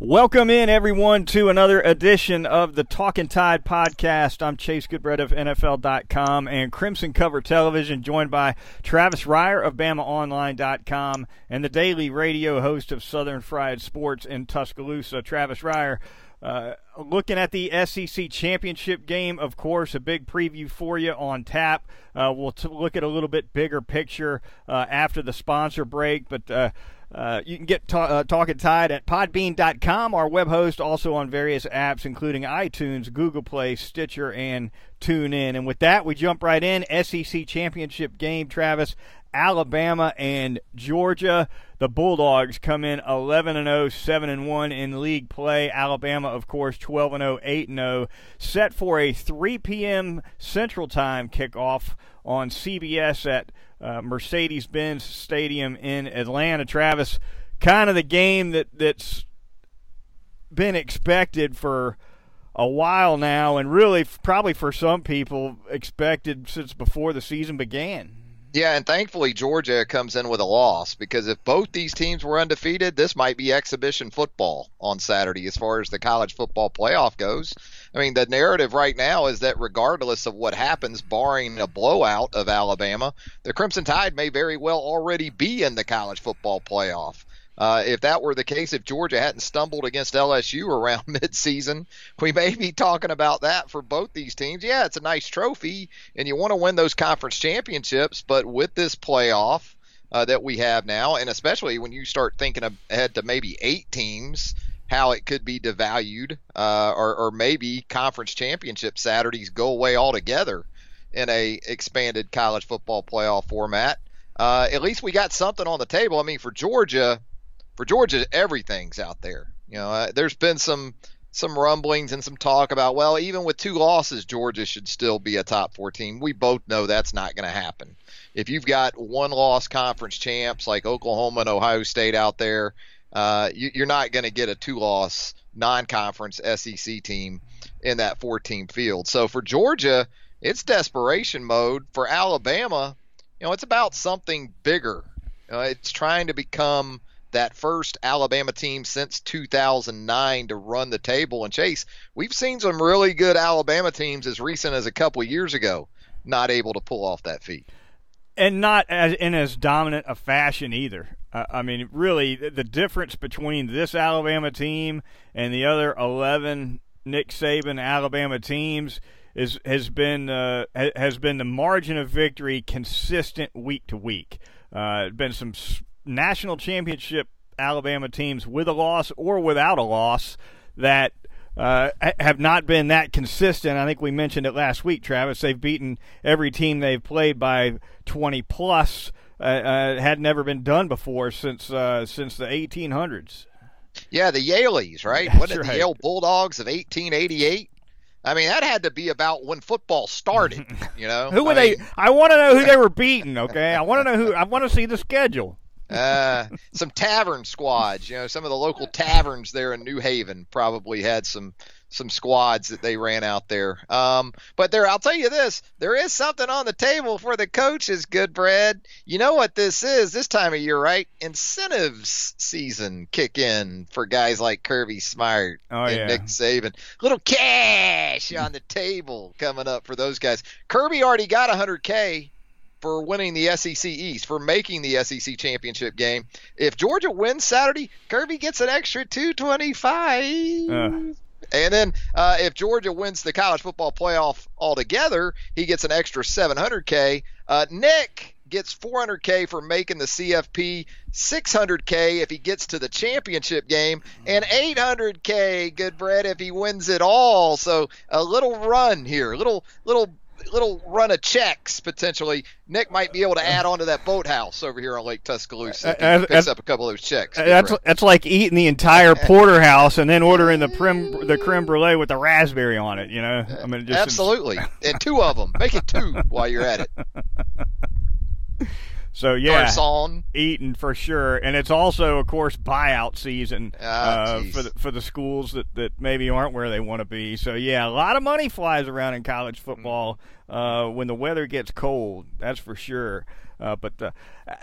Welcome in, everyone, to another edition of the Talking Tide podcast. I'm Chase Goodbread of NFL.com and Crimson Cover Television, joined by Travis Reier of BamaOnline.com and the daily radio host of Southern Fried Sports in Tuscaloosa, Travis Reier. Uh, looking at the SEC championship game, of course, a big preview for you on tap. Uh, we'll t- look at a little bit bigger picture uh, after the sponsor break, but uh, you can get ta- uh, Talking Tide at podbean.com, our web host, also on various apps, including iTunes, Google Play, Stitcher, and TuneIn. And with that, we jump right in. SEC Championship game, Travis. Alabama and Georgia. The Bulldogs come in 11 and 0, 7 and 1 in league play. Alabama, of course, 12 and 0, 8 and 0. Set for a 3 p.m. Central Time kickoff on CBS at uh, Mercedes Benz Stadium in Atlanta. Travis, kind of the game that, that's been expected for a while now, and really probably for some people expected since before the season began. Yeah, and thankfully Georgia comes in with a loss because if both these teams were undefeated, this might be exhibition football on Saturday as far as the college football playoff goes. I mean, the narrative right now is that regardless of what happens, barring a blowout of Alabama, the Crimson Tide may very well already be in the college football playoff. Uh, if that were the case, if Georgia hadn't stumbled against LSU around midseason, we may be talking about that for both these teams. Yeah, it's a nice trophy, and you want to win those conference championships, but with this playoff uh, that we have now, and especially when you start thinking ahead to maybe eight teams, how it could be devalued, uh, or, or maybe conference championship Saturdays go away altogether in a expanded college football playoff format. Uh, at least we got something on the table. I mean, for Georgia, for Georgia, everything's out there. You know, uh, there's been some some rumblings and some talk about well, even with two losses, Georgia should still be a top four team. We both know that's not going to happen. If you've got one loss conference champs like Oklahoma and Ohio State out there, uh, you, are not going to get a two loss non conference SEC team in that four team field. So for Georgia, it's desperation mode. For Alabama, you know, it's about something bigger. It's trying to become that first Alabama team since 2009 to run the table and chase. We've seen some really good Alabama teams as recent as a couple years ago not able to pull off that feat. And not as in as dominant a fashion either. Uh, I mean, really, the difference between this Alabama team and the other 11 Nick Saban Alabama teams is has been uh, has been the margin of victory consistent week to week. Uh, been some national championship Alabama teams with a loss or without a loss that uh, have not been that consistent. I think we mentioned it last week, Travis. They've beaten every team they've played by 20 plus. Uh, uh, had never been done before since uh, since the 1800s. Yeah, the Yaleys, right? That's what right. the Yale Bulldogs of 1888? I mean, that had to be about when football started. You know, who were I they? I want to know who they were beating. Okay, I want to know who. I want to see the schedule uh, some tavern squads. You know, some of the local taverns there in New Haven probably had some some squads that they ran out there. Um, but there, I'll tell you this: there is something on the table for the coaches. Goodbread. You know what this is this time of year, right? Incentives season kick in for guys like Kirby Smart oh, and yeah. Nick Saban. Little cash on the table coming up for those guys. Kirby already got 100k for winning the SEC East, for making the SEC championship game. If Georgia wins Saturday, Kirby gets an extra 225. Uh. And then uh, if Georgia wins the college football playoff altogether, he gets an extra 700K. Uh, Nick gets 400K for making the CFP, 600K if he gets to the championship game, and 800K, Goodbread, if he wins it all. So a little run here, little little little run of checks potentially. Nick might be able to add on to that boathouse over here on Lake Tuscaloosa. If he picks up a couple of those checks. That's that's like eating the entire porterhouse and then ordering the prim the creme brulee with the raspberry on it. You know, I mean, just absolutely, and two of them. Make it two while you're at it. So yeah, Garcon. eating for sure, and it's also, of course, buyout season oh, uh, for the for the schools that, that maybe aren't where they want to be. So yeah, a lot of money flies around in college football uh, when the weather gets cold. That's for sure. Uh, but the,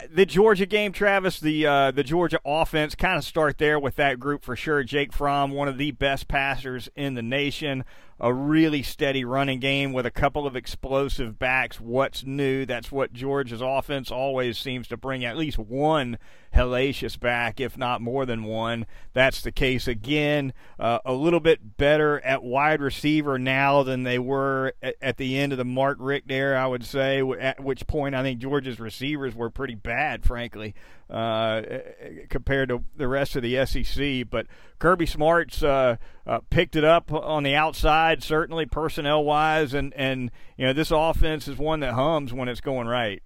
the Georgia game, Travis, the uh, the Georgia offense, kind of start there with that group for sure. Jake Fromm, one of the best passers in the nation a really steady running game with a couple of explosive backs. What's new? That's what Georgia's offense always seems to bring at least one hellacious back, if not more than one. That's the case again. Uh, a little bit better at wide receiver now than they were at, at, the end of the Mark Richt era, I would say, at which point I think Georgia's receivers were pretty bad, frankly uh, compared to the rest of the SEC. But Kirby Smart's uh, uh, picked it up on the outside, certainly personnel wise, and and you know this offense is one that hums when it's going right.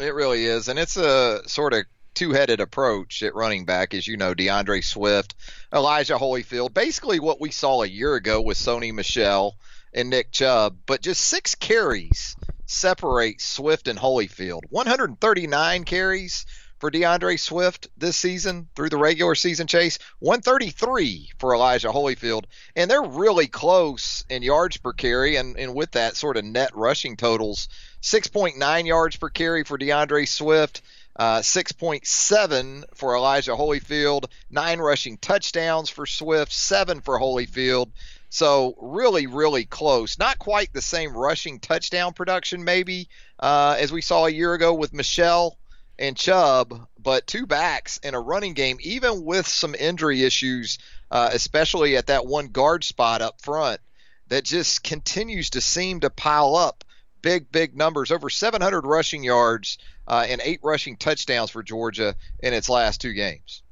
It really is, and it's a sort of two-headed approach at running back, as you know, DeAndre Swift, Elijah Holyfield, basically what we saw a year ago with Sony Michel and Nick Chubb, but just six carries separate Swift and Holyfield. 139 carries for DeAndre Swift this season through the regular season chase, 133 for Elijah Holyfield. And they're really close in yards per carry and, and with that sort of net rushing totals. 6.9 yards per carry for DeAndre Swift. Uh, 6.7 for Elijah Holyfield, nine rushing touchdowns for Swift, seven for Holyfield. So really, really close. Not quite the same rushing touchdown production, maybe, uh, as we saw a year ago with Michel and Chubb, but two backs in a running game, even with some injury issues, uh, especially at that one guard spot up front, that just continues to seem to pile up big, big numbers over 700 rushing yards uh, and eight rushing touchdowns for Georgia in its last two games.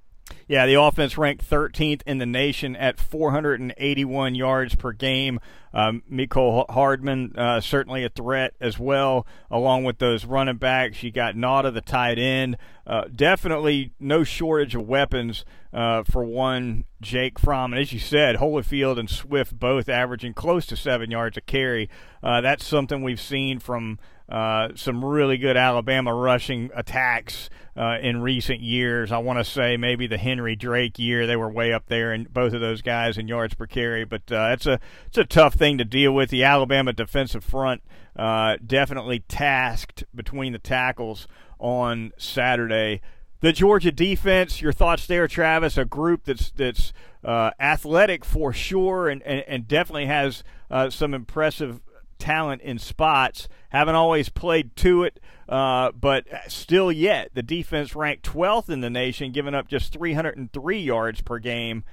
Yeah, the offense ranked 13th in the nation at 481 yards per game. Um, Mecole Hardman, uh, certainly a threat as well, along with those running backs. You got Nauta, the tight end. Uh, definitely no shortage of weapons uh, for one Jake Fromm. And as you said, Holyfield and Swift both averaging close to seven yards a carry. Uh, that's something we've seen from uh, some really good Alabama rushing attacks uh, in recent years. I want to say maybe the Henry Drake year they were way up there, and both of those guys in yards per carry. But uh, it's a it's a tough thing to deal with. The Alabama defensive front uh, definitely tasked between the tackles on Saturday. The Georgia defense, your thoughts there, Travis? A group that's that's uh, athletic for sure, and, and, and definitely has some impressive talent in spots. Haven't always played to it, uh, but still yet the defense ranked 12th in the nation, giving up just 303 yards per game.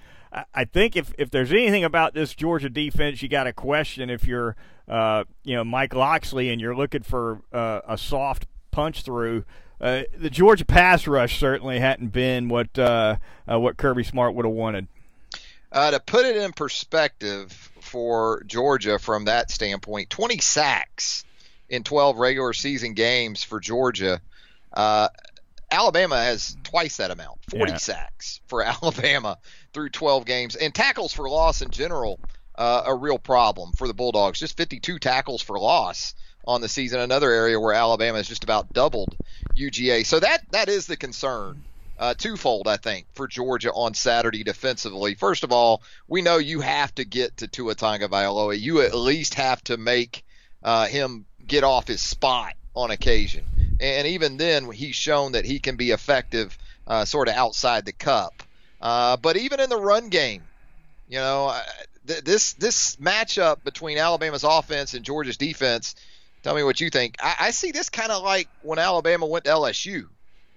I think if, if there's anything about this Georgia defense, you got to question if you're uh, you know Mike Locksley and you're looking for uh, a soft punch through. Uh, the Georgia pass rush certainly hadn't been what uh, uh, what Kirby Smart would have wanted. To put it in perspective, for Georgia from that standpoint. 20 sacks in 12 regular season games for Georgia. Uh, Alabama has twice that amount, 40 yeah. sacks for Alabama through 12 games. And tackles for loss in general, uh, a real problem for the Bulldogs. Just 52 tackles for loss on the season. Another area where Alabama has just about doubled UGA. So that that is the concern uh, twofold, I think, for Georgia on Saturday defensively. First of all, we know you have to get to Tua Tagovailoa. You at least have to make uh, him get off his spot on occasion. And even then, he's shown that he can be effective uh, sort of outside the cup. Uh, but even in the run game, you know, th- this this matchup between Alabama's offense and Georgia's defense. Tell me what you think. I, I see this kind of like when Alabama went to LSU.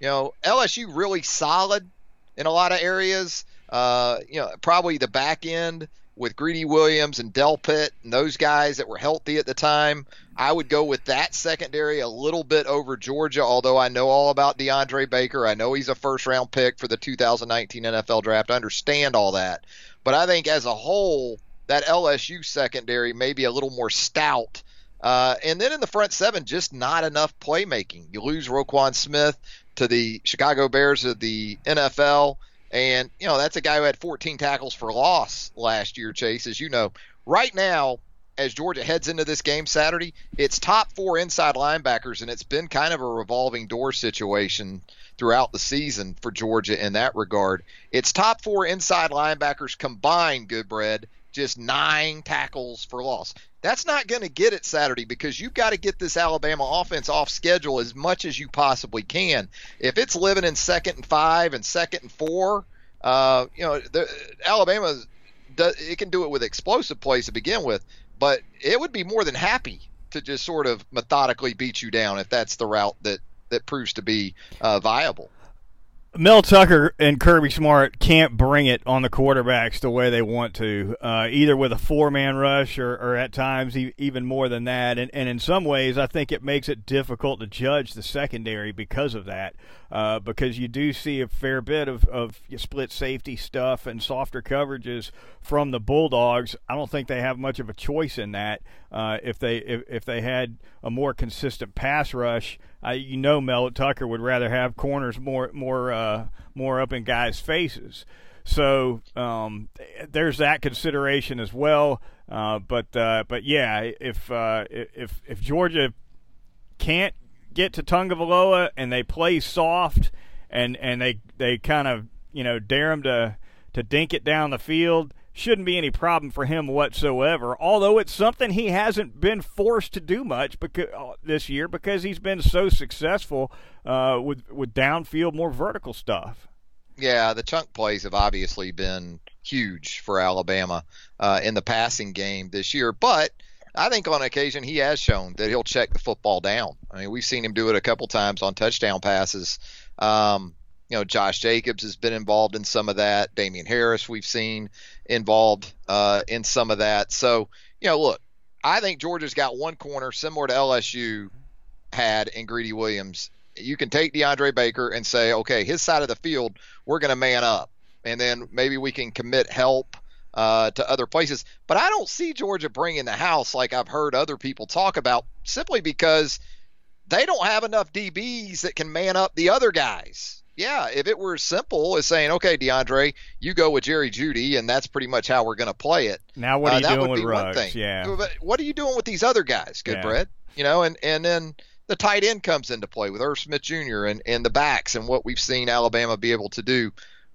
You know, LSU really solid in a lot of areas. Uh, you know, probably the back end with Greedy Williams and Delpit and those guys that were healthy at the time. I would go with that secondary a little bit over Georgia, although I know all about DeAndre Baker. I know he's a first round pick for the 2019 NFL draft. I understand all that. But I think as a whole, that LSU secondary may be a little more stout. Uh, and then in the front seven, just not enough playmaking. You lose Roquan Smith to the Chicago Bears of the NFL. And, you know, that's a guy who had 14 tackles for loss last year, Chase, as you know. Right now, as Georgia heads into this game Saturday, it's top four inside linebackers, and it's been kind of a revolving door situation throughout the season for Georgia in that regard. It's top four inside linebackers combined, Goodbread, just nine tackles for loss That's not going to get it Saturday because you've got to get this Alabama offense off schedule as much as you possibly can. If it's living in second and five and second and four, uh, you know, the, Alabama, does, it can do it with explosive plays to begin with, but it would be more than happy to just sort of methodically beat you down if that's the route that that proves to be uh, viable. Mel Tucker and Kirby Smart can't bring it on the quarterbacks the way they want to, uh, either with a four man rush or, or, at times even more than that. And, and, in some ways, I think it makes it difficult to judge the secondary because of that, uh, because you do see a fair bit of, of split safety stuff and softer coverages from the Bulldogs. I don't think they have much of a choice in that. Uh, if they if, if they had a more consistent pass rush, uh, you know Mel Tucker would rather have corners more more uh, more up in guys' faces. So um, there's that consideration as well. Uh, but uh, but yeah, if uh, if if Georgia can't get to Tagovailoa and they play soft and and they they kind of you know dare them to to dink it down the field, shouldn't be any problem for him whatsoever. Although it's something he hasn't been forced to do much because, uh, this year because he's been so successful uh, with with downfield, more vertical stuff. Yeah, the chunk plays have obviously been huge for Alabama uh, in the passing game this year, but. I think on occasion he has shown that he'll check the football down. I mean, we've seen him do it a couple times on touchdown passes. Um, you know, Josh Jacobs has been involved in some of that. Damien Harris, we've seen involved uh, in some of that. So, you know, look, I think Georgia's got one corner similar to LSU had in Greedy Williams. You can take DeAndre Baker and say, okay, his side of the field, we're going to man up. And then maybe we can commit help uh, to other places. But I don't see Georgia bringing the house like I've heard other people talk about simply because they don't have enough DBs that can man up the other guys yeah, if it were simple as saying, okay, DeAndre, you go with Jerry Jeudy, and that's pretty much how we're going to play it. Now, what are you uh, doing with Ruggs? Yeah. But what are you doing with these other guys, Good yeah. You know, and and then the tight end comes into play with Irv Smith Jr. and and the backs and what we've seen Alabama be able to do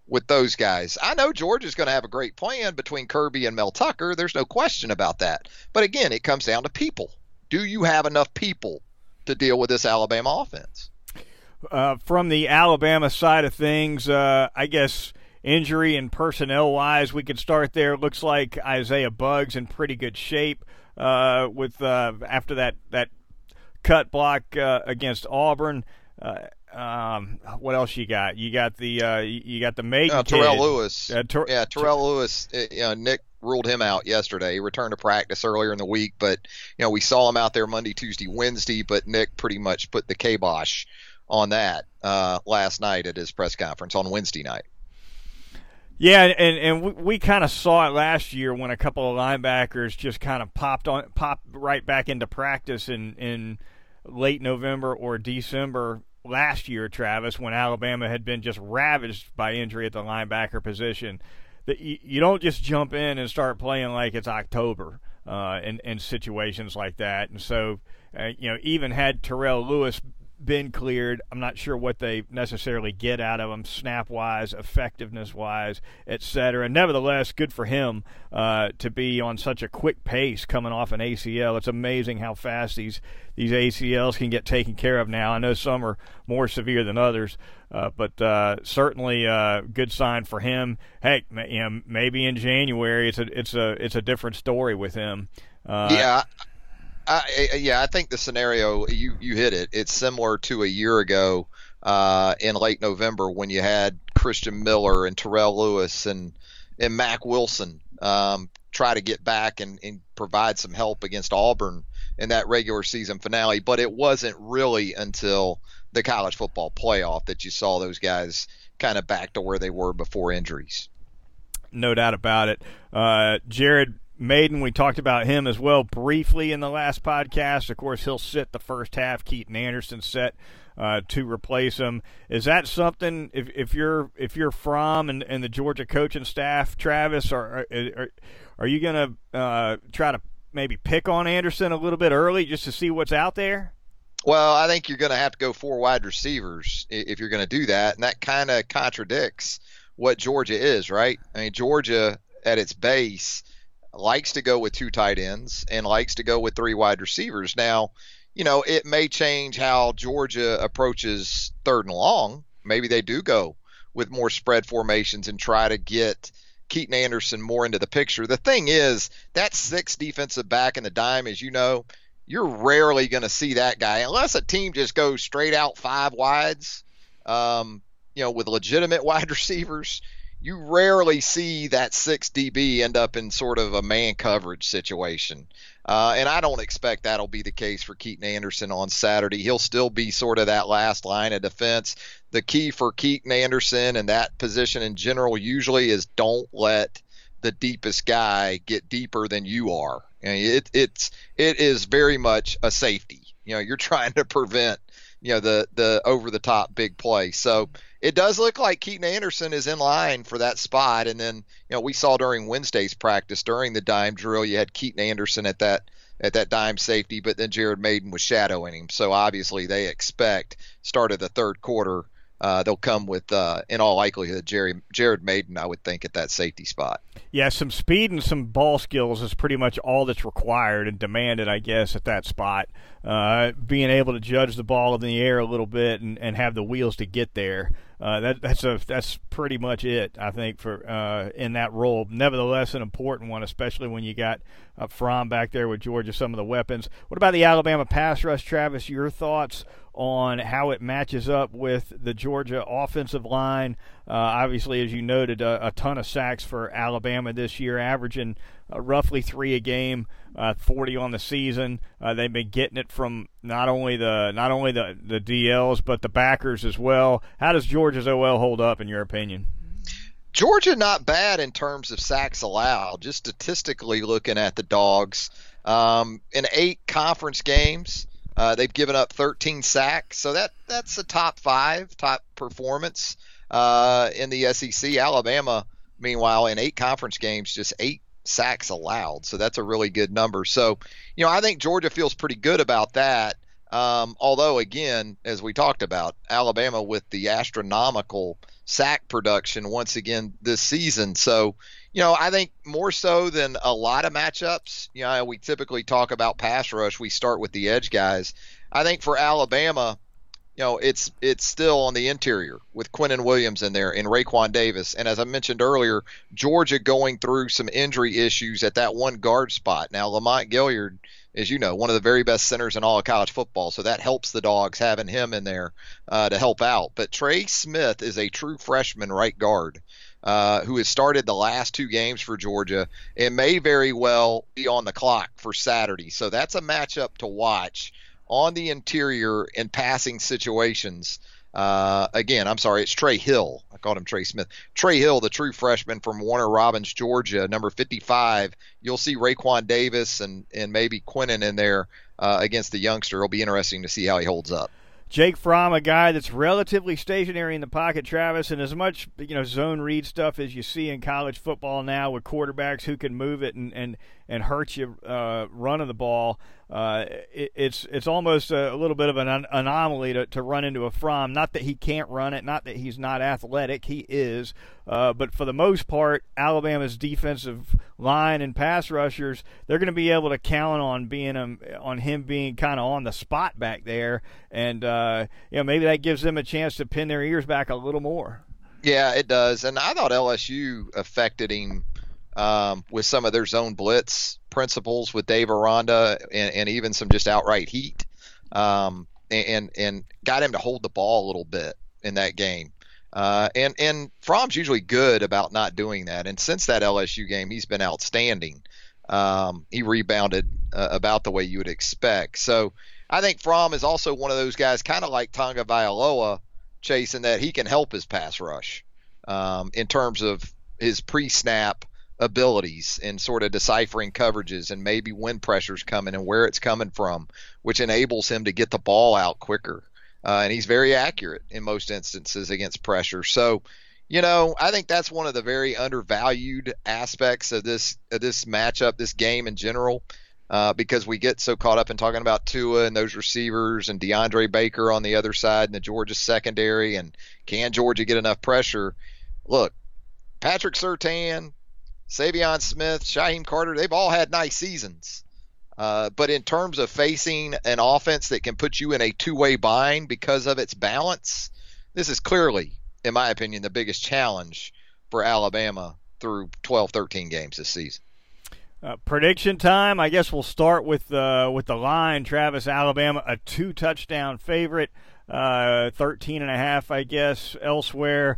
with those guys. I know Georgia's going to have a great plan between Kirby and Mel Tucker. There's no question about that. But again, it comes down to people. Do you have enough people to deal with this Alabama offense? Uh, from the Alabama side of things, uh, I guess injury and personnel wise, we could start there. Looks like Isaiah Buggs in pretty good shape uh, with uh, after that that cut block uh, against Auburn. Um, what else you got? You got the you got the mate. Uh, Terrell Lewis. Ter- yeah, Terrell Lewis. You know, Nick ruled him out yesterday. He returned to practice earlier in the week, but you know we saw him out there Monday, Tuesday, Wednesday. But Nick pretty much put the kibosh on that uh, last night at his press conference on Wednesday night. Yeah, and and we, we kind of saw it last year when a couple of linebackers just kind of popped on popped right back into practice in in late November or December last year, Travis, when Alabama had been just ravaged by injury at the linebacker position. That you, you don't just jump in and start playing like it's October uh, in in situations like that, and so. Uh, you know, even had Terrell Lewis been cleared. I'm not sure what they necessarily get out of him, snap wise, effectiveness wise, etc. Nevertheless, good for him uh, to be on such a quick pace coming off an ACL. It's amazing how fast these these ACLs can get taken care of now. I know some are more severe than others, uh, but uh, certainly a uh, good sign for him. Hey, you know, maybe in January it's a it's a it's a different story with him. Uh, yeah. I, yeah, I think the scenario you you hit it. It's similar to a year ago uh, in late November when you had Christian Miller and Terrell Lewis and and Mack Wilson um, try to get back and, and provide some help against Auburn in that regular season finale. But it wasn't really until the college football playoff that you saw those guys kind of back to where they were before injuries. No doubt about it. Uh, Jared Mayden, we talked about him as well briefly in the last podcast. Of course, he'll sit the first half. Keaton Anderson set uh, to replace him. Is that something? If, if you're if you're Fromm and, and the Georgia coaching staff, Travis, are are, are you going to uh, try to maybe pick on Anderson a little bit early just to see what's out there? Well, I think you're going to have to go four wide receivers if you're going to do that, and that kind of contradicts what Georgia is, right? I mean, Georgia at its base likes to go with two tight ends and likes to go with three wide receivers. Now, you know, it may change how Georgia approaches third and long. Maybe they do go with more spread formations and try to get Keaton Anderson more into the picture. The thing is, that six defensive back in the dime, as you know, you're rarely going to see that guy unless a team just goes straight out five wides, um, you know, with legitimate wide receivers you rarely see that six DB end up in sort of a man coverage situation. Uh, and I don't expect that'll be the case for Keaton Anderson on Saturday. He'll still be sort of that last line of defense. The key for Keaton Anderson and that position in general usually is don't let the deepest guy get deeper than you are. And it, it's it is very much a safety. You know, you're trying to prevent you know the the over the top big play. So it does look like Keaton Anderson is in line for that spot. And then, you know, we saw during Wednesday's practice during the dime drill, you had Keaton Anderson at that at that dime safety, but then Jared Mayden was shadowing him. So obviously they expect start of the third quarter uh, they'll come with, uh, in all likelihood, Jerry, Jared Mayden, I would think, at that safety spot. Yeah, some speed and some ball skills is pretty much all that's required and demanded, I guess, at that spot. Uh, being able to judge the ball in the air a little bit and, and have the wheels to get there. Uh, that, that's a that's pretty much it, I think, for uh, in that role. Nevertheless, an important one, especially when you got uh, Fromm back there with Georgia, some of the weapons. What about the Alabama pass rush, Travis? Your thoughts on how it matches up with the Georgia offensive line. Uh, obviously, as you noted, a, a, ton of sacks for Alabama this year, averaging uh, roughly three a game, uh, 40 on the season. Uh, they've been getting it from not only the not only the, the DLs but the backers as well. How does Georgia's OL hold up in your opinion? Georgia not bad in terms of sacks allowed. Just statistically looking at the dogs, um, in eight conference games, uh, they've given up 13 sacks, so that that's a top five, top performance uh, in the SEC. Alabama, meanwhile, in eight conference games, just eight sacks allowed, so that's a really good number. So, you know, I think Georgia feels pretty good about that. Um, although, again, as we talked about, Alabama with the astronomical sack production once again this season. So, you know, I think more so than a lot of matchups, you know, we typically talk about pass rush. We start with the edge guys. I think for Alabama, you know, it's it's still on the interior with Quinnen Williams in there and Raekwon Davis. And as I mentioned earlier, Georgia going through some injury issues at that one guard spot. Now, Lamont Gaillard as you know, one of the very best centers in all of college football. So that helps the dogs having him in there uh, to help out. But Trey Smith is a true freshman right guard uh, who has started the last two games for Georgia and may very well be on the clock for Saturday. So that's a matchup to watch on the interior in passing situations. Uh, again, I'm sorry, it's Trey Hill. I called him Trey Smith. Trey Hill, the true freshman from Warner Robins, Georgia, number 55. You'll see Raekwon Davis and, and maybe Quinnen in there uh, against the youngster. It'll be interesting to see how he holds up. Jake Fromm, a guy that's relatively stationary in the pocket, Travis, and as much you know zone read stuff as you see in college football now with quarterbacks who can move it and and and hurt you uh, running the ball. Uh, it, it's it's almost a, little bit of an anomaly to, to run into a Fromm. Not that he can't run it, not that he's not athletic, he is. Uh, but for the most part, Alabama's defensive line and pass rushers, they're going to be able to count on being um, on him being kind of on the spot back there, and uh, you know maybe that gives them a chance to pin their ears back a little more. Yeah, it does. And I thought LSU affected him um, with some of their zone blitz principles with Dave Aranda and, and even some just outright heat, um, and and got him to hold the ball a little bit in that game. Uh, and and Fromm's usually good about not doing that. And since that LSU game, he's been outstanding. Um, he rebounded uh, about the way you would expect. So I think Fromm is also one of those guys, kind of like Tagovailoa, chasing that he can help his pass rush um, in terms of his pre-snap abilities in sort of deciphering coverages and maybe when pressure's coming and where it's coming from, which enables him to get the ball out quicker. Uh, and he's very accurate in most instances against pressure. So, you know, I think that's one of the very undervalued aspects of this of this matchup, this game in general, uh, because we get so caught up in talking about Tua and those receivers and DeAndre Baker on the other side and the Georgia secondary and can Georgia get enough pressure? Look, Patrick Surtain, Saivion Smith, Shyheim Carter, they've all had nice seasons. Uh, but in terms of facing an offense that can put you in a two-way bind because of its balance, this is clearly, in my opinion, the biggest challenge for Alabama through 12, 13 games this season. Uh, prediction time. I guess we'll start with uh, with the line. Travis, Alabama, a two touchdown favorite, uh, 13 and a half, I guess. Elsewhere,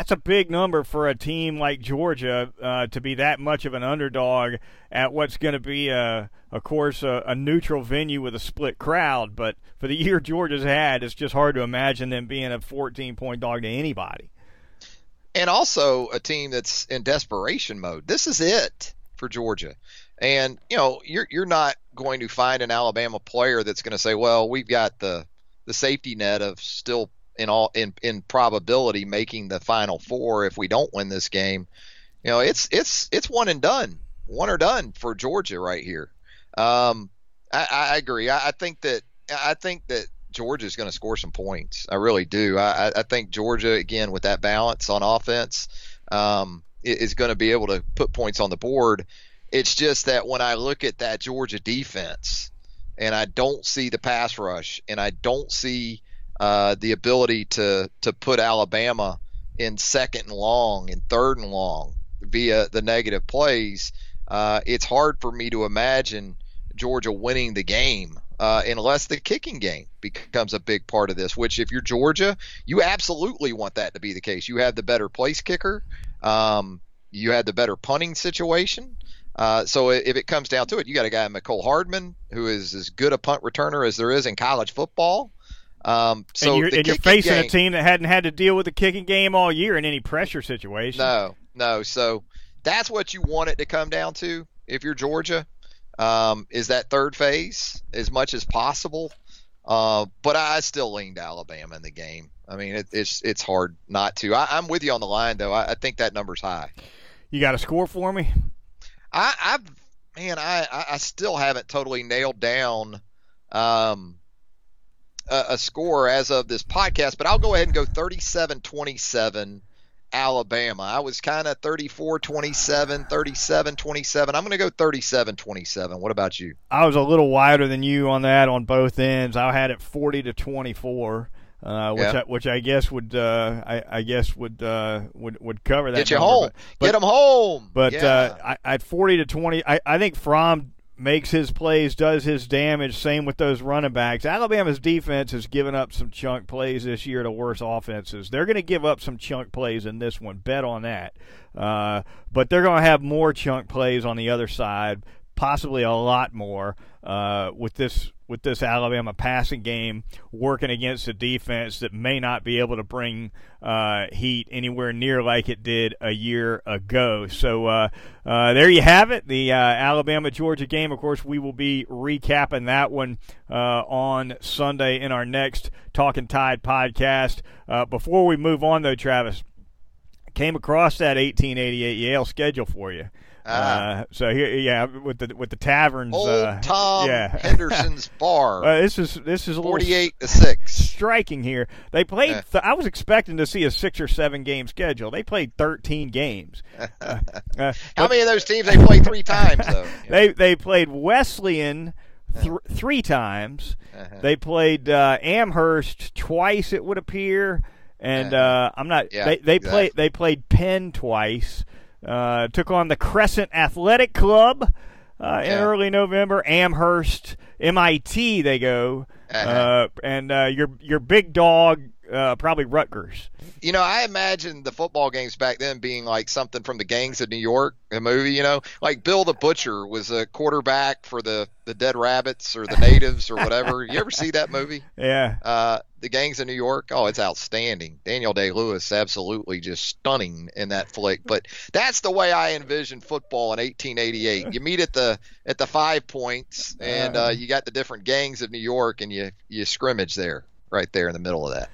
that's a big number for a team like Georgia uh, to be that much of an underdog at what's going to be, a, of course, a, a, neutral venue with a split crowd. But for the year Georgia's had, it's just hard to imagine them being a 14 point dog to anybody. And also a team that's in desperation mode. This is it for Georgia. And you know, you're you're not going to find an Alabama player that's going to say, "Well, we've got the the safety net of still in all in in probability making the final four if we don't win this game." You know, it's it's it's one and done, one or done for Georgia right here. Um, I, I agree. I, I think that I think that Georgia is going to score some points. I really do. I, I think Georgia again with that balance on offense. Um, is going to be able to put points on the board. It's just that when I look at that Georgia defense and I don't see the pass rush and I don't see uh, the ability to to put Alabama in second and long and third and long via the negative plays, uh, it's hard for me to imagine Georgia winning the game uh, unless the kicking game becomes a big part of this. Which, if you're Georgia, you absolutely want that to be the case. You have the better place kicker. Um, you had the better punting situation. Uh, so if it comes down to it, you got a guy Mecole Hardman who is as good a punt returner as there is in college football. Um, so and you're, and you're facing game, a team that hadn't had to deal with the kicking game all year in any pressure situation. No, no. So that's what you want it to come down to if you're Georgia. Um, is that third phase as much as possible? Uh, but I still leaned Alabama in the game. I mean, it, it's it's hard not to. I, am with you on the line though. I, I, think that number's high. You got a score for me? I, I've man, I I still haven't totally nailed down um, a, a score as of this podcast, but I'll go ahead and go 37-27 Alabama. I was kind of 34-27, 37-27. I'm going to go 37-27. What about you? I was a little wider than you on that on both ends. I had it 40 to 24. Uh, which yeah. I, which I guess would uh, I, I, guess would uh, would would cover that. Get you number. home. But, Get them home. But yeah. Uh, I, at forty to twenty, I, I think Fromm makes his plays, does his damage. Same with those running backs. Alabama's defense has given up some chunk plays this year to worse offenses. They're going to give up some chunk plays in this one. Bet on that. Uh, but they're going to have more chunk plays on the other side, possibly a lot more uh, with this with this Alabama passing game working against a defense that may not be able to bring uh, heat anywhere near like it did a year ago. So uh, uh, there you have it, the uh, Alabama Georgia game. Of course, we will be recapping that one uh, on Sunday in our next Talking Tide podcast. Uh, before we move on, though, Travis, came across that 1888 Yale schedule for you. Uh, so here, yeah, with the with the taverns. Old uh, Tom yeah. Henderson's bar. Uh, this is this is a forty-eight to six. Striking here. They played. Th- I was expecting to see a six or seven game schedule. They played thirteen games. Uh, uh, How many of those teams they played three times though? they they played Wesleyan. Th- three times. Uh-huh. They played uh, Amherst twice. It would appear, and uh-huh. I'm not. Yeah, they they exactly. played they played Penn twice. Uh, took on the Crescent Athletic Club uh, in early November. Amherst, MIT, they go, uh-huh. uh, and uh, your your big dog, uh, probably Rutgers. You know, I imagine the football games back then being like something from the Gangs of New York, a movie. You know, like Bill the Butcher was a quarterback for the the Dead Rabbits or the Natives or whatever. you ever see that movie? Yeah. Uh, the Gangs of New York. Oh, it's outstanding. Daniel Day Lewis, absolutely just stunning in that flick. But that's the way I envision football in 1888. You meet at the at the five points, and uh, you got the different gangs of New York, and you you scrimmage there, right there in the middle of that.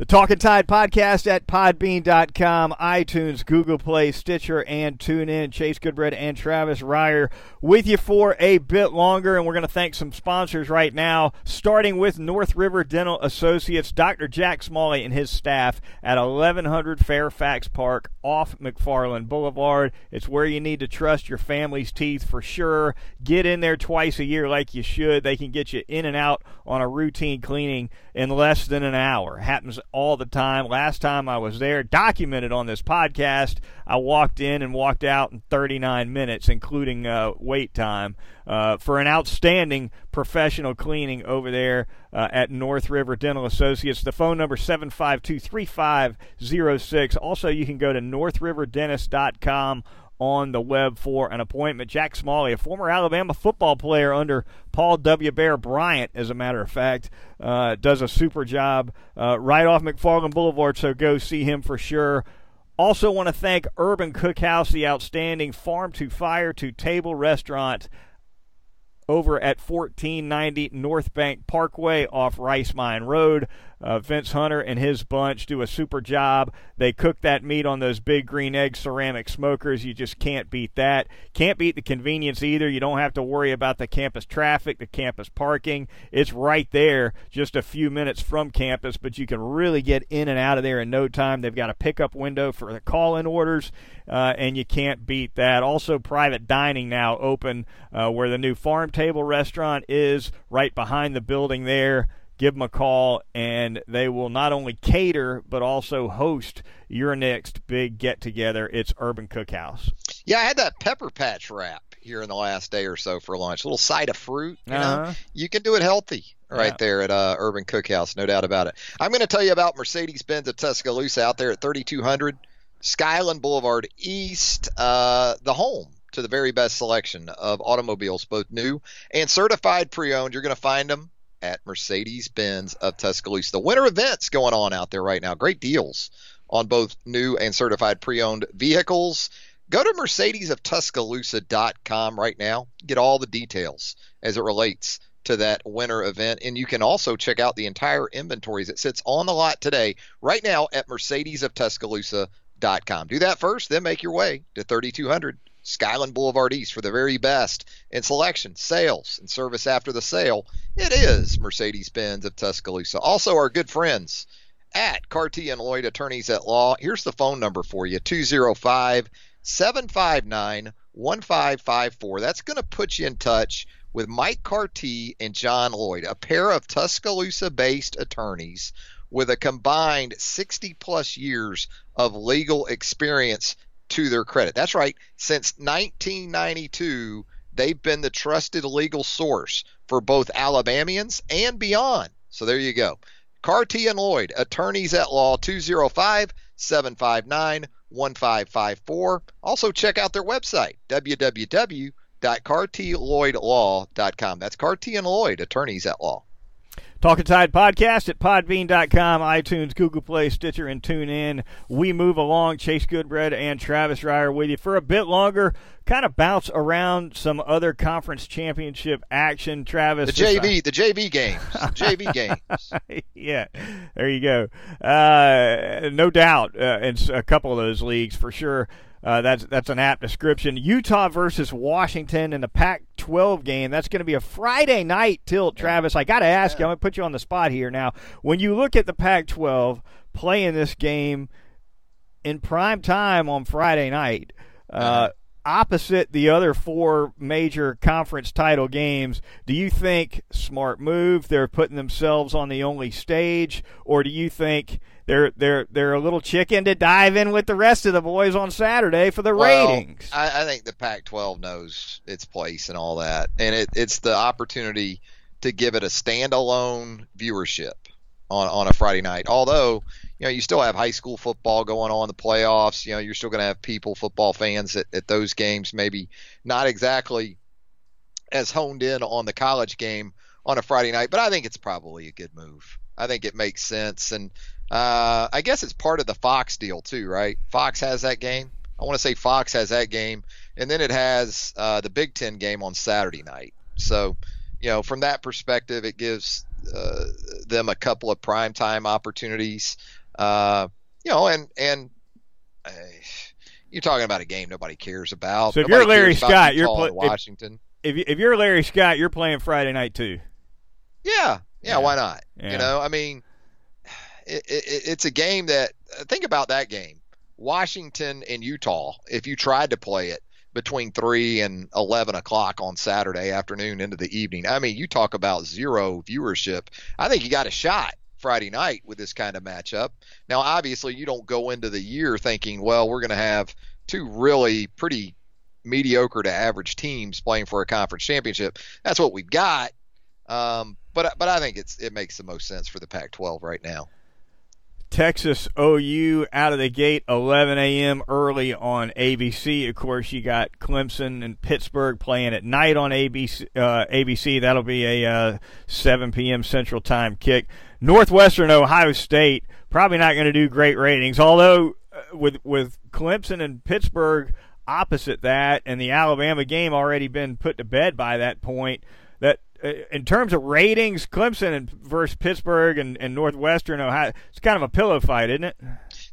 The Talking Tide podcast at podbean.com, iTunes, Google Play, Stitcher, and TuneIn. Chase Goodbread and Travis Reier with you for a bit longer, and we're going to thank some sponsors right now, starting with North River Dental Associates, Dr. Jack Smalley and his staff at 1100 Fairfax Park off McFarland Boulevard. It's where you need to trust your family's teeth for sure. Get in there twice a year like you should. They can get you in and out on a routine cleaning in less than an hour. Happens all the time. Last time I was there, documented on this podcast, I walked in and walked out in 39 minutes, including uh, wait time, uh, for an outstanding professional cleaning over there uh, at North River Dental Associates. The phone number 752 3506. Also, you can go to northriverdentist.com on the web for an appointment. Jack Smalley, a former Alabama football player under Paul W. Bear Bryant, as a matter of fact, uh, does a super job uh, right off McFarland Boulevard, so go see him for sure. Also, want to thank Urban Cookhouse, the outstanding farm to fire to table restaurant over at 1490 North Bank Parkway off Rice Mine Road. Uh, Vince Hunter and his bunch do a super job. They cook that meat on those big green egg ceramic smokers. You just can't beat that. Can't beat the convenience either. You don't have to worry about the campus traffic, the campus parking. It's right there, just a few minutes from campus, but you can really get in and out of there in no time. They've got a pickup window for the call in orders, uh, and you can't beat that. Also, private dining now open uh, where the new farm table restaurant is right behind the building there give them a call, and they will not only cater but also host your next big get together. It's Urban Cookhouse. Yeah, I had that pepper patch wrap here in the last day or so for lunch. A little side of fruit. You uh-huh. know, you can do it healthy right yeah. there at uh, Urban Cookhouse, no doubt about it. I'm going to tell you about Mercedes Benz of Tuscaloosa out there at 3200 Skyland Boulevard East, uh, the home to the very best selection of automobiles, both new and certified pre-owned. You're going to find them at Mercedes Benz of Tuscaloosa. The winter events going on out there right now. Great deals on both new and certified pre owned vehicles. Go to mercedesoftuscaloosa.com right now. Get all the details as it relates to that winter event. And you can also check out the entire inventory that sits on the lot today, right now at mercedesoftuscaloosa.com. Do that first, then make your way to 3200 Skyland Boulevard East for the very best in selection, sales, and service after the sale. It is Mercedes Benz of Tuscaloosa. Also, our good friends at Carty and Lloyd Attorneys at Law. Here's the phone number for you 205 759 1554. That's going to put you in touch with Mike Carty and John Lloyd, a pair of Tuscaloosa based attorneys with a combined 60 plus years of legal experience to their credit. That's right. Since 1992, they've been the trusted legal source for both Alabamians and beyond. So there you go. Carty and Lloyd, attorneys at law 205 759 1554. Also, check out their website, www.cartylloydlaw.com. That's Carty and Lloyd, attorneys at law. Talking Tide Podcast at podbean.com, iTunes, Google Play, Stitcher, and TuneIn. We move along. Chase Goodbread and Travis Reier with you for a bit longer. Kind of bounce around some other conference championship action. Travis, the JV, the JV games, JV games. yeah, there you go. Uh, no doubt, uh, in a couple of those leagues for sure. Uh, that's that's an apt description. Utah versus Washington in the Pac-12 game. That's going to be a Friday night tilt. Travis, I got to ask you. I'm going to put you on the spot here now. When you look at the Pac-12 playing this game in prime time on Friday night, uh, uh-huh. Opposite the other four major conference title games, do you think smart move? They're putting themselves on the only stage, or do you think? they're they're they're a little chicken to dive in with the rest of the boys on Saturday for the well, ratings. I, I, think the Pac-12 knows its place and all that, and it, it's the opportunity to give it a standalone viewership on on a Friday night. Although you know you still have high school football going on, the playoffs. You know you're still going to have people, football fans at, at those games. Maybe not exactly as honed in on the college game on a Friday night, but I think it's probably a good move. I think it makes sense, and uh, I guess it's part of the Fox deal too, right? Fox has that game. I want to say Fox has that game, and then it has uh, the Big Ten game on Saturday night. So, you know, from that perspective, it gives uh, them a couple of primetime opportunities. Uh, you know, and and uh, you're talking about a game nobody cares about. So if nobody you're Larry Scott, you're pl- Washington. If, if, you're Larry Scott, you're playing Friday night too. Yeah, yeah, yeah. why not? Yeah. You know, I mean, it, it, it's a game that think about that game, Washington and Utah. If you tried to play it between three and eleven o'clock on Saturday afternoon into the evening, I mean, you talk about zero viewership. I think you got a shot Friday night with this kind of matchup. Now, obviously, you don't go into the year thinking, well, we're going to have two really pretty mediocre to average teams playing for a conference championship. That's what we've got. Um, but but I think it's it makes the most sense for the Pac-12 right now. Texas OU out of the gate 11 a.m. early on ABC. Of course, you got Clemson and Pittsburgh playing at night on ABC. Uh, ABC that'll be a uh, 7 p.m. Central Time kick. Northwestern Ohio State probably not going to do great ratings, although uh, with with Clemson and Pittsburgh opposite that, and the Alabama game already been put to bed by that point. That in terms of ratings, Clemson and versus Pittsburgh and, and Northwestern Ohio, it's kind of a pillow fight, isn't it?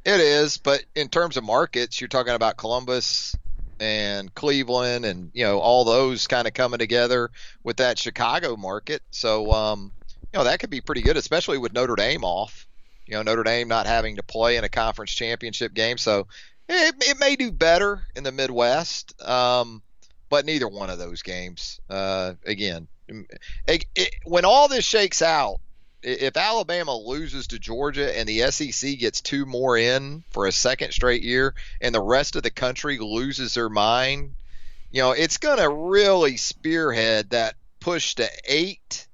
It is, but in terms of markets, you're talking about Columbus and Cleveland, and you know all those kind of coming together with that Chicago market. So, um, you know that could be pretty good, especially with Notre Dame off. You know Notre Dame not having to play in a conference championship game, so it, it may do better in the Midwest. Um, but neither one of those games, uh, again, it, it, when all this shakes out, if Alabama loses to Georgia and the SEC gets two more in for a second straight year, and the rest of the country loses their mind, you know, it's going to really spearhead that push to eight.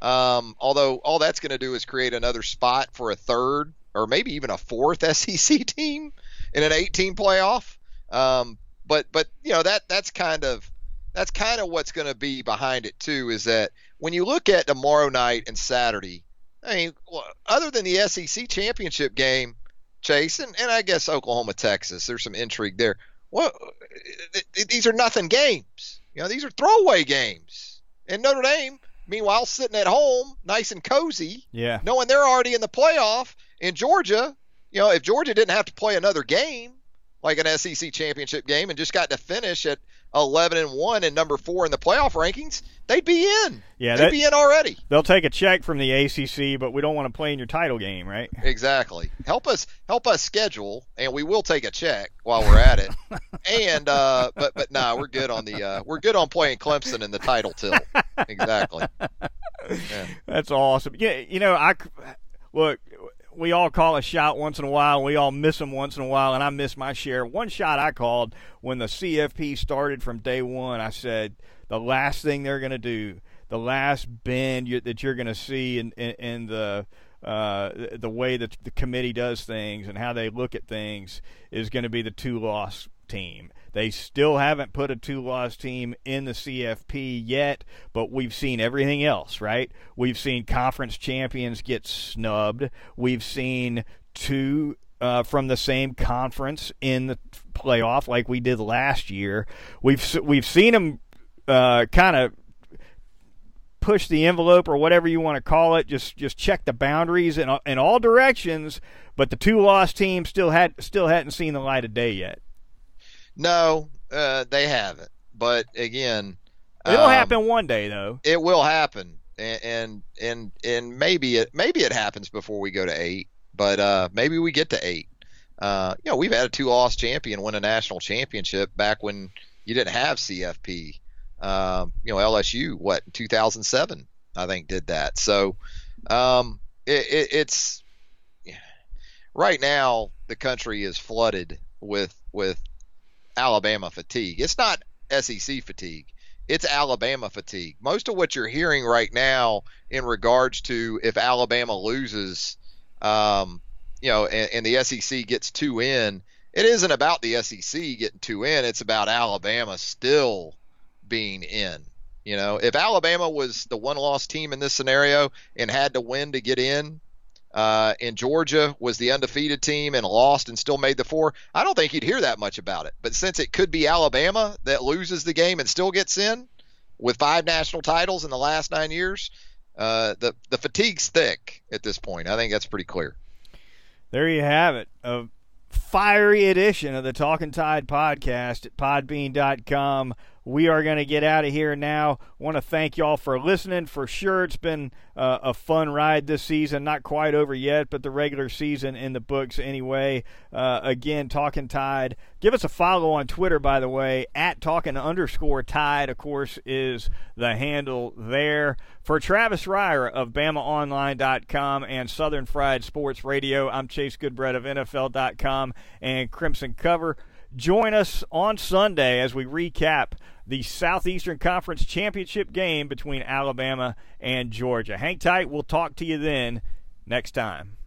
Um, although all that's going to do is create another spot for a third or maybe even a fourth SEC team in an 18 playoff. Um, but but you know that that's kind of that's kind of what's going to be behind it too. Is that when you look at tomorrow night and Saturday, I mean, other than the SEC championship game, Chase, and, and I guess Oklahoma, Texas, there's some intrigue there. Well, these are nothing games. You know, these are throwaway games. And Notre Dame, meanwhile, sitting at home, nice and cozy, yeah, knowing they're already in the playoff. In Georgia, you know, if Georgia didn't have to play another game, like an SEC championship game, and just got to finish at 11 and one and number four in the playoff rankings, they'd be in. Yeah, they'd that, be in already. They'll take a check from the ACC, but we don't want to play in your title game, right? Exactly. Help us, help us schedule, and we will take a check while we're at it. and uh, but but nah, we're good on the uh, we're good on playing Clemson in the title till. Exactly. Yeah. That's awesome. Yeah, you know, I look we all call a shot once in a while. We all miss them once in a while, and I miss my share. One shot I called when the CFP started from day one. I said the last thing they're going to do, the last bend you, that you're going to see in, in, in the uh, the way that the committee does things and how they look at things is going to be the two loss team. They still haven't put a two loss team in the CFP yet, but we've seen everything else, right? We've seen conference champions get snubbed. We've seen two uh, from the same conference in the playoff like we did last year. We've we've seen them uh, kind of push the envelope or whatever you want to call it. Just just check the boundaries in in all directions. But the two loss teams still had still hadn't seen the light of day yet. No, uh, they haven't. But again, it'll um, happen one day, though. It will happen, and and and, and maybe it maybe it happens before we go to eight, but uh, maybe we get to eight. Uh, you know, we've had a two-loss champion win a national championship back when you didn't have CFP. Um, you know, LSU, what 2007, I think, did that. So um, it, it, it's right now the country is flooded with with Alabama fatigue. It's not SEC fatigue. It's Alabama fatigue. Most of what you're hearing right now in regards to if Alabama loses, um, you know, and, and the SEC gets two in, it isn't about the SEC getting two in. It's about Alabama still being in. You know, if Alabama was the one loss team in this scenario and had to win to get in, uh, Georgia was the undefeated team and lost and still made the four, I don't think you'd hear that much about it. But since it could be Alabama that loses the game and still gets in with five national titles in the last nine years, uh, the the fatigue's thick at this point. I think that's pretty clear. There you have it. A fiery edition of the Talking Tide podcast at podbean.com we are going to get out of here now. Want to thank y'all for listening. For sure, it's been uh, a fun ride this season. Not quite over yet, but the regular season in the books anyway. Uh, again, Talking Tide. Give us a follow on Twitter, by the way. At Talking underscore Tide, of course, is the handle there. For Travis Reier of BamaOnline.com and Southern Fried Sports Radio, I'm Chase Goodbread of NFL.com and Crimson Cover. Join us on Sunday as we recap the Southeastern Conference Championship game between Alabama and Georgia. Hang tight. We'll talk to you then next time.